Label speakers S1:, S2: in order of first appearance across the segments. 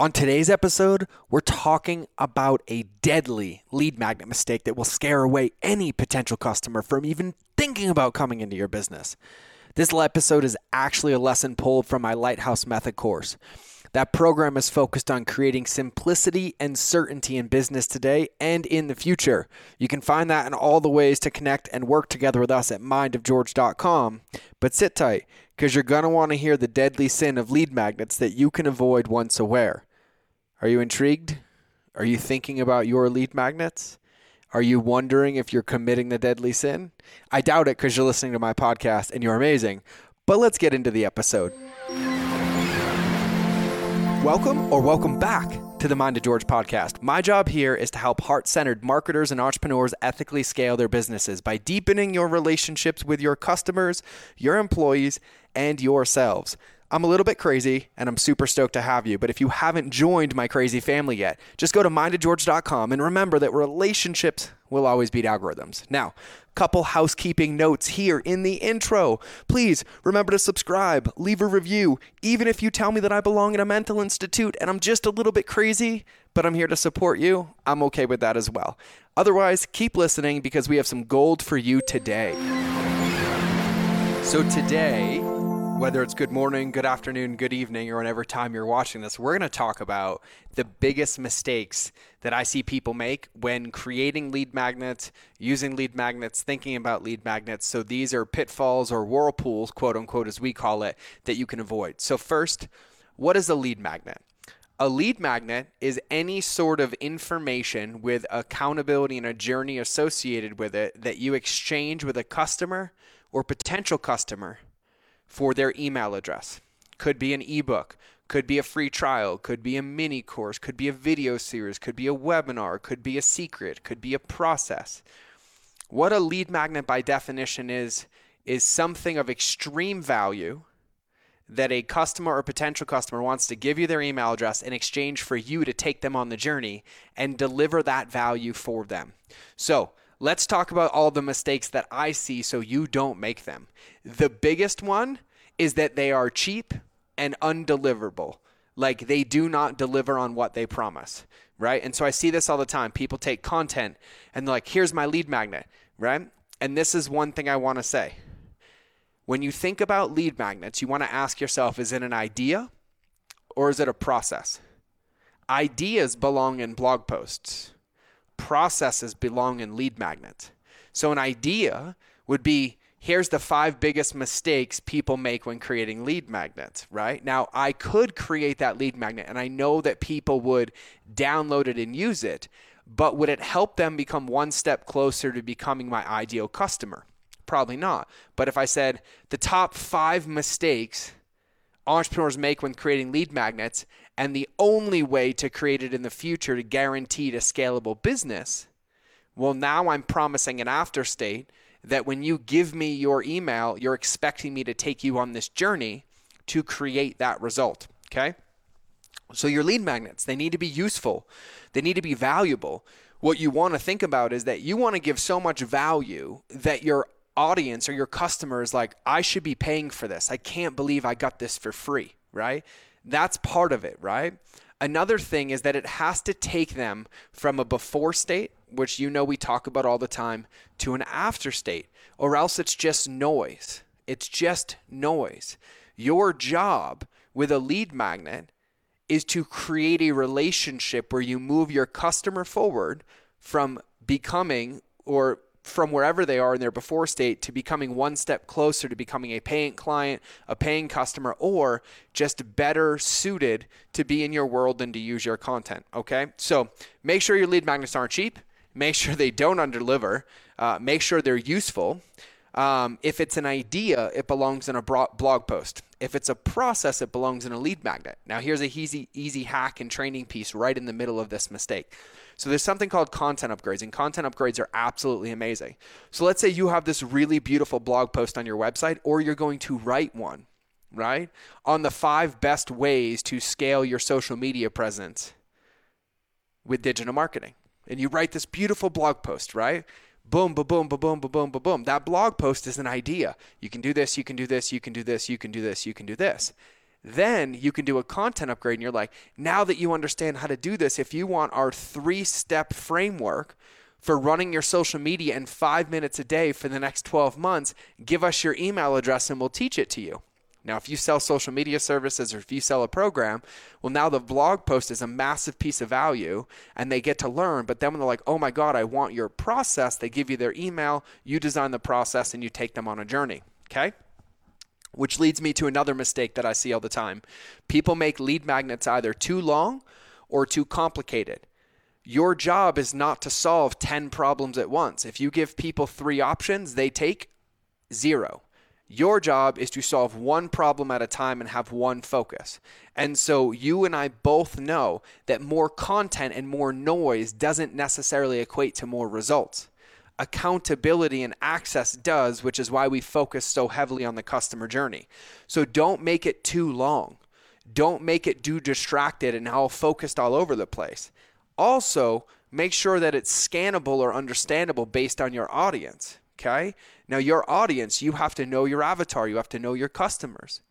S1: On today's episode, we're talking about a deadly lead magnet mistake that will scare away any potential customer from even thinking about coming into your business. This episode is actually a lesson pulled from my Lighthouse Method course. That program is focused on creating simplicity and certainty in business today and in the future. You can find that in all the ways to connect and work together with us at mindofgeorge.com. But sit tight, because you're going to want to hear the deadly sin of lead magnets that you can avoid once aware. Are you intrigued? Are you thinking about your lead magnets? Are you wondering if you're committing the deadly sin? I doubt it because you're listening to my podcast and you're amazing. But let's get into the episode. Welcome or welcome back to the Mind of George podcast. My job here is to help heart centered marketers and entrepreneurs ethically scale their businesses by deepening your relationships with your customers, your employees, and yourselves. I'm a little bit crazy and I'm super stoked to have you. But if you haven't joined my crazy family yet, just go to mindofgeorge.com and remember that relationships will always beat algorithms. Now, couple housekeeping notes here in the intro. Please remember to subscribe, leave a review, even if you tell me that I belong in a mental institute and I'm just a little bit crazy, but I'm here to support you. I'm okay with that as well. Otherwise, keep listening because we have some gold for you today. So today, whether it's good morning, good afternoon, good evening, or whatever time you're watching this, we're going to talk about the biggest mistakes that I see people make when creating lead magnets, using lead magnets, thinking about lead magnets. So these are pitfalls or whirlpools, quote unquote, as we call it, that you can avoid. So, first, what is a lead magnet? A lead magnet is any sort of information with accountability and a journey associated with it that you exchange with a customer or potential customer for their email address. Could be an ebook, could be a free trial, could be a mini course, could be a video series, could be a webinar, could be a secret, could be a process. What a lead magnet by definition is is something of extreme value that a customer or potential customer wants to give you their email address in exchange for you to take them on the journey and deliver that value for them. So, let's talk about all the mistakes that I see so you don't make them. The biggest one is that they are cheap and undeliverable. Like they do not deliver on what they promise, right? And so I see this all the time. People take content and they're like, here's my lead magnet, right? And this is one thing I want to say. When you think about lead magnets, you want to ask yourself is it an idea or is it a process? Ideas belong in blog posts processes belong in lead magnet. So an idea would be here's the five biggest mistakes people make when creating lead magnets, right? Now, I could create that lead magnet and I know that people would download it and use it, but would it help them become one step closer to becoming my ideal customer? Probably not. But if I said the top five mistakes entrepreneurs make when creating lead magnets and the only way to create it in the future to guarantee a scalable business, well, now I'm promising an after state that when you give me your email, you're expecting me to take you on this journey to create that result. Okay. So your lead magnets, they need to be useful, they need to be valuable. What you want to think about is that you want to give so much value that your audience or your customer is like, I should be paying for this. I can't believe I got this for free, right? That's part of it, right? Another thing is that it has to take them from a before state, which you know we talk about all the time, to an after state, or else it's just noise. It's just noise. Your job with a lead magnet is to create a relationship where you move your customer forward from becoming or from wherever they are in their before state to becoming one step closer to becoming a paying client, a paying customer, or just better suited to be in your world and to use your content. Okay, so make sure your lead magnets aren't cheap. Make sure they don't underdeliver. Uh, make sure they're useful. Um, if it's an idea, it belongs in a blog post. If it's a process, it belongs in a lead magnet. Now, here's a easy, easy hack and training piece right in the middle of this mistake. So there's something called content upgrades, and content upgrades are absolutely amazing. So let's say you have this really beautiful blog post on your website, or you're going to write one, right? On the five best ways to scale your social media presence with digital marketing. And you write this beautiful blog post, right? Boom, boom, boom, boom, boom, boom, boom, boom. That blog post is an idea. You can do this, you can do this, you can do this, you can do this, you can do this. Then you can do a content upgrade and you're like, now that you understand how to do this, if you want our three step framework for running your social media in five minutes a day for the next 12 months, give us your email address and we'll teach it to you. Now, if you sell social media services or if you sell a program, well, now the blog post is a massive piece of value and they get to learn. But then when they're like, oh my God, I want your process, they give you their email, you design the process, and you take them on a journey. Okay? Which leads me to another mistake that I see all the time. People make lead magnets either too long or too complicated. Your job is not to solve 10 problems at once. If you give people three options, they take zero. Your job is to solve one problem at a time and have one focus. And so you and I both know that more content and more noise doesn't necessarily equate to more results. Accountability and access does, which is why we focus so heavily on the customer journey. So don't make it too long. Don't make it too distracted and all focused all over the place. Also, make sure that it's scannable or understandable based on your audience. Okay. Now, your audience, you have to know your avatar, you have to know your customers.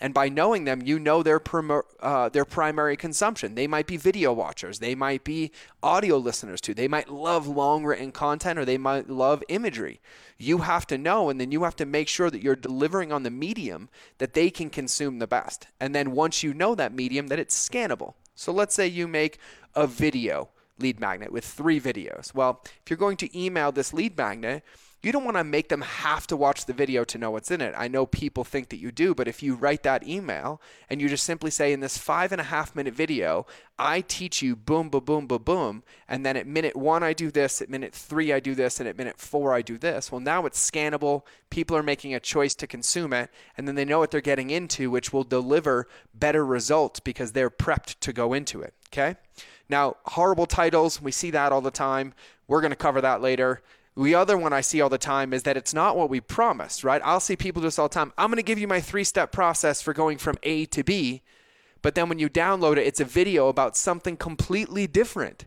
S1: And by knowing them, you know their, prim- uh, their primary consumption. They might be video watchers, they might be audio listeners too. They might love long written content or they might love imagery. You have to know, and then you have to make sure that you're delivering on the medium that they can consume the best. And then once you know that medium, that it's scannable. So let's say you make a video lead magnet with three videos. Well, if you're going to email this lead magnet, you don't want to make them have to watch the video to know what's in it. I know people think that you do, but if you write that email and you just simply say, in this five and a half minute video, I teach you boom, boom, boom, boom, boom. And then at minute one, I do this. At minute three, I do this. And at minute four, I do this. Well, now it's scannable. People are making a choice to consume it. And then they know what they're getting into, which will deliver better results because they're prepped to go into it. Okay. Now, horrible titles, we see that all the time. We're going to cover that later. The other one I see all the time is that it's not what we promised, right? I'll see people do this all the time. I'm going to give you my three step process for going from A to B. But then when you download it, it's a video about something completely different.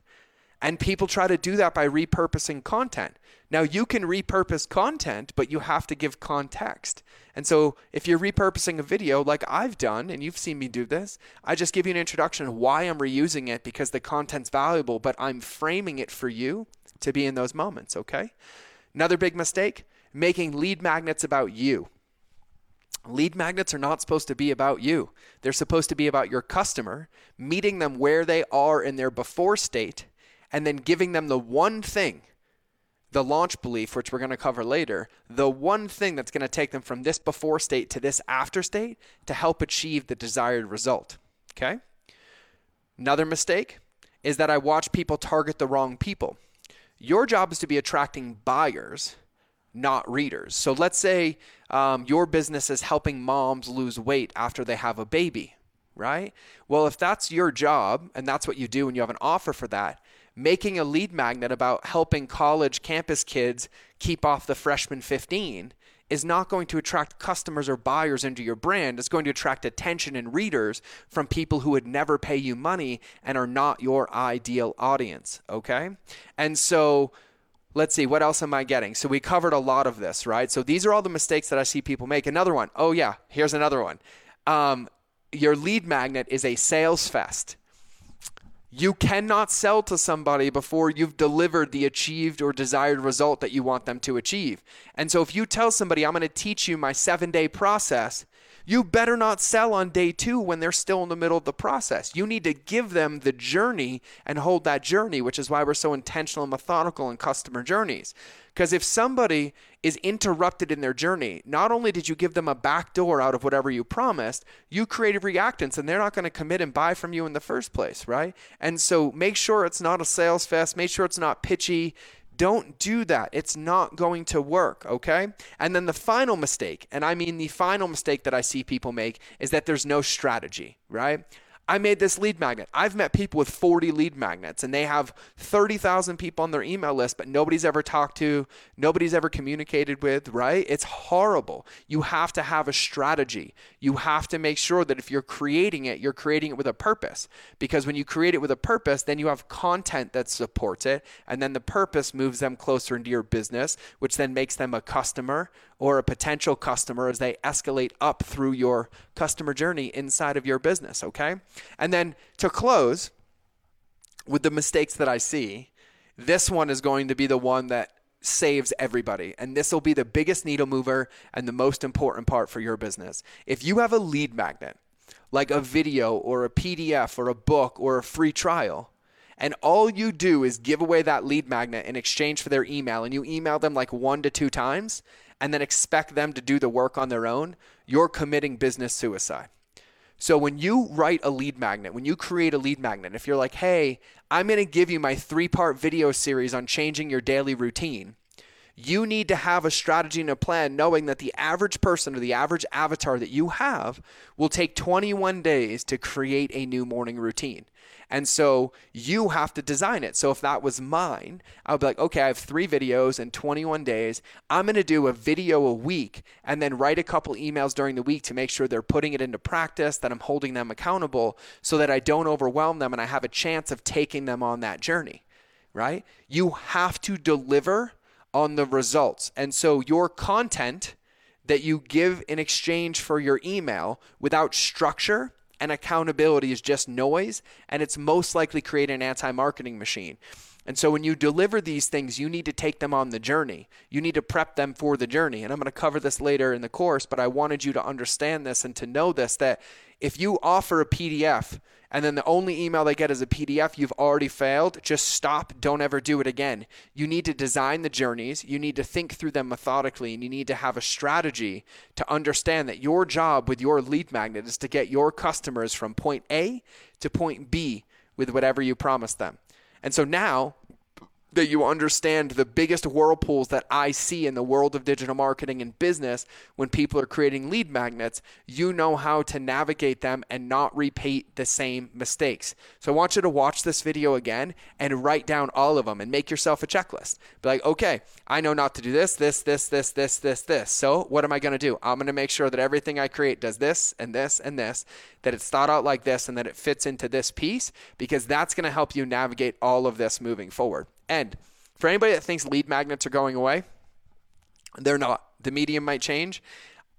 S1: And people try to do that by repurposing content. Now, you can repurpose content, but you have to give context. And so, if you're repurposing a video like I've done, and you've seen me do this, I just give you an introduction of why I'm reusing it because the content's valuable, but I'm framing it for you to be in those moments, okay? Another big mistake making lead magnets about you. Lead magnets are not supposed to be about you. They're supposed to be about your customer, meeting them where they are in their before state, and then giving them the one thing, the launch belief, which we're going to cover later, the one thing that's going to take them from this before state to this after state to help achieve the desired result. Okay? Another mistake is that I watch people target the wrong people. Your job is to be attracting buyers, not readers. So let's say um, your business is helping moms lose weight after they have a baby, right? Well, if that's your job and that's what you do and you have an offer for that, making a lead magnet about helping college campus kids keep off the freshman 15 is not going to attract customers or buyers into your brand. It's going to attract attention and readers from people who would never pay you money and are not your ideal audience. Okay. And so, let's see, what else am I getting? So, we covered a lot of this, right? So, these are all the mistakes that I see people make. Another one. Oh, yeah, here's another one. Um, your lead magnet is a sales fest. You cannot sell to somebody before you've delivered the achieved or desired result that you want them to achieve. And so if you tell somebody, I'm going to teach you my seven day process, you better not sell on day two when they're still in the middle of the process. You need to give them the journey and hold that journey, which is why we're so intentional and methodical in customer journeys. Because if somebody is interrupted in their journey, not only did you give them a back door out of whatever you promised, you created reactance and they're not going to commit and buy from you in the first place, right? And so make sure it's not a sales fest, make sure it's not pitchy. Don't do that. It's not going to work, okay? And then the final mistake, and I mean the final mistake that I see people make, is that there's no strategy, right? I made this lead magnet. I've met people with 40 lead magnets and they have 30,000 people on their email list, but nobody's ever talked to, nobody's ever communicated with, right? It's horrible. You have to have a strategy. You have to make sure that if you're creating it, you're creating it with a purpose. Because when you create it with a purpose, then you have content that supports it. And then the purpose moves them closer into your business, which then makes them a customer or a potential customer as they escalate up through your customer journey inside of your business, okay? And then to close with the mistakes that I see, this one is going to be the one that saves everybody. And this will be the biggest needle mover and the most important part for your business. If you have a lead magnet, like a video or a PDF or a book or a free trial, and all you do is give away that lead magnet in exchange for their email, and you email them like one to two times, and then expect them to do the work on their own, you're committing business suicide. So when you write a lead magnet, when you create a lead magnet, if you're like, hey, I'm going to give you my three part video series on changing your daily routine, you need to have a strategy and a plan knowing that the average person or the average avatar that you have will take 21 days to create a new morning routine. And so you have to design it. So if that was mine, I would be like, okay, I have three videos in 21 days. I'm going to do a video a week and then write a couple emails during the week to make sure they're putting it into practice, that I'm holding them accountable so that I don't overwhelm them and I have a chance of taking them on that journey, right? You have to deliver on the results. And so your content that you give in exchange for your email without structure and accountability is just noise, and it's most likely create an anti marketing machine. And so when you deliver these things, you need to take them on the journey. You need to prep them for the journey. And I'm going to cover this later in the course, but I wanted you to understand this and to know this that if you offer a PDF and then the only email they get is a PDF, you've already failed. Just stop. Don't ever do it again. You need to design the journeys. You need to think through them methodically, and you need to have a strategy to understand that your job with your lead magnet is to get your customers from point A to point B with whatever you promise them. And so now that you understand the biggest whirlpools that I see in the world of digital marketing and business when people are creating lead magnets, you know how to navigate them and not repeat the same mistakes. So I want you to watch this video again and write down all of them and make yourself a checklist. Be like, okay, I know not to do this, this, this, this, this, this, this. So what am I going to do? I'm going to make sure that everything I create does this and this and this, that it's thought out like this and that it fits into this piece because that's going to help you navigate all of this moving forward. And for anybody that thinks lead magnets are going away, they're not. The medium might change.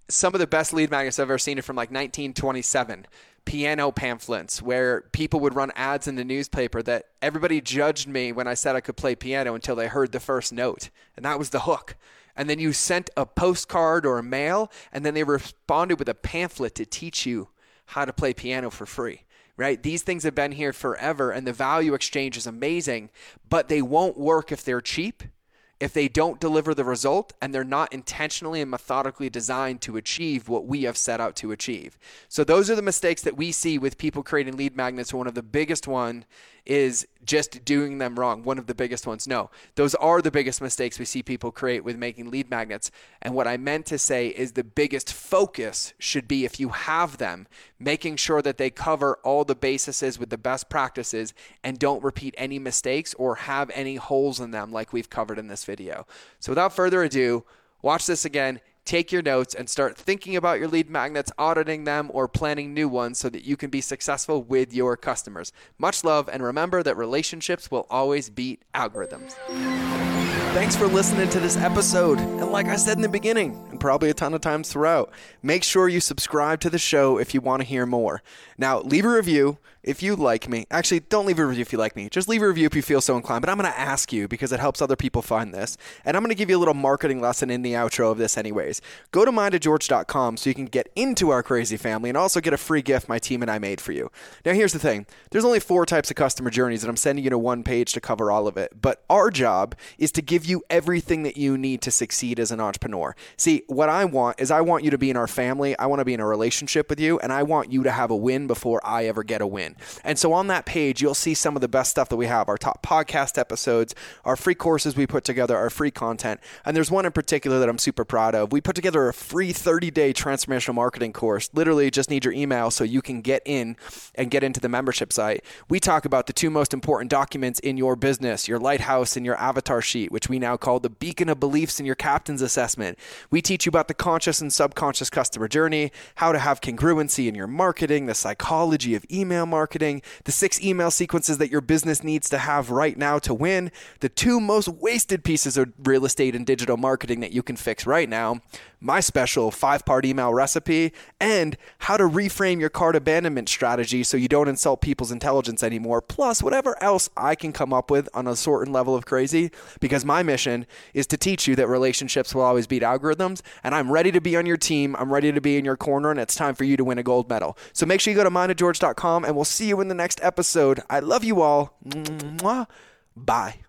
S1: Some of the best lead magnets I've ever seen are from like 1927 piano pamphlets where people would run ads in the newspaper that everybody judged me when I said I could play piano until they heard the first note. And that was the hook. And then you sent a postcard or a mail, and then they responded with a pamphlet to teach you how to play piano for free right? These things have been here forever and the value exchange is amazing, but they won't work if they're cheap if they don't deliver the result and they're not intentionally and methodically designed to achieve what we have set out to achieve. So those are the mistakes that we see with people creating lead magnets. One of the biggest one is just doing them wrong. One of the biggest ones. No, those are the biggest mistakes we see people create with making lead magnets. And what I meant to say is the biggest focus should be if you have them, making sure that they cover all the bases with the best practices and don't repeat any mistakes or have any holes in them like we've covered in this video. So without further ado, watch this again take your notes and start thinking about your lead magnets, auditing them, or planning new ones so that you can be successful with your customers. Much love, and remember that relationships will always beat algorithms. Thanks for listening to this episode. And like I said in the beginning, and probably a ton of times throughout, make sure you subscribe to the show if you want to hear more. Now, leave a review if you like me. Actually, don't leave a review if you like me. Just leave a review if you feel so inclined. But I'm going to ask you because it helps other people find this. And I'm going to give you a little marketing lesson in the outro of this, anyways. Go to mindofgeorge.com so you can get into our crazy family and also get a free gift my team and I made for you. Now, here's the thing there's only four types of customer journeys, and I'm sending you to one page to cover all of it. But our job is to give you everything that you need to succeed as an entrepreneur. See, what I want is I want you to be in our family, I want to be in a relationship with you, and I want you to have a win before I ever get a win. And so on that page, you'll see some of the best stuff that we have our top podcast episodes, our free courses we put together, our free content. And there's one in particular that I'm super proud of. We put together a free 30 day transformational marketing course. Literally, just need your email so you can get in and get into the membership site. We talk about the two most important documents in your business your lighthouse and your avatar sheet, which we we now call the beacon of beliefs in your captain's assessment. We teach you about the conscious and subconscious customer journey, how to have congruency in your marketing, the psychology of email marketing, the six email sequences that your business needs to have right now to win, the two most wasted pieces of real estate and digital marketing that you can fix right now, my special five part email recipe, and how to reframe your cart abandonment strategy so you don't insult people's intelligence anymore, plus whatever else I can come up with on a certain level of crazy. Because my mission is to teach you that relationships will always beat algorithms, and I'm ready to be on your team. I'm ready to be in your corner, and it's time for you to win a gold medal. So make sure you go to mindofgeorge.com, and we'll see you in the next episode. I love you all. Mwah. Bye.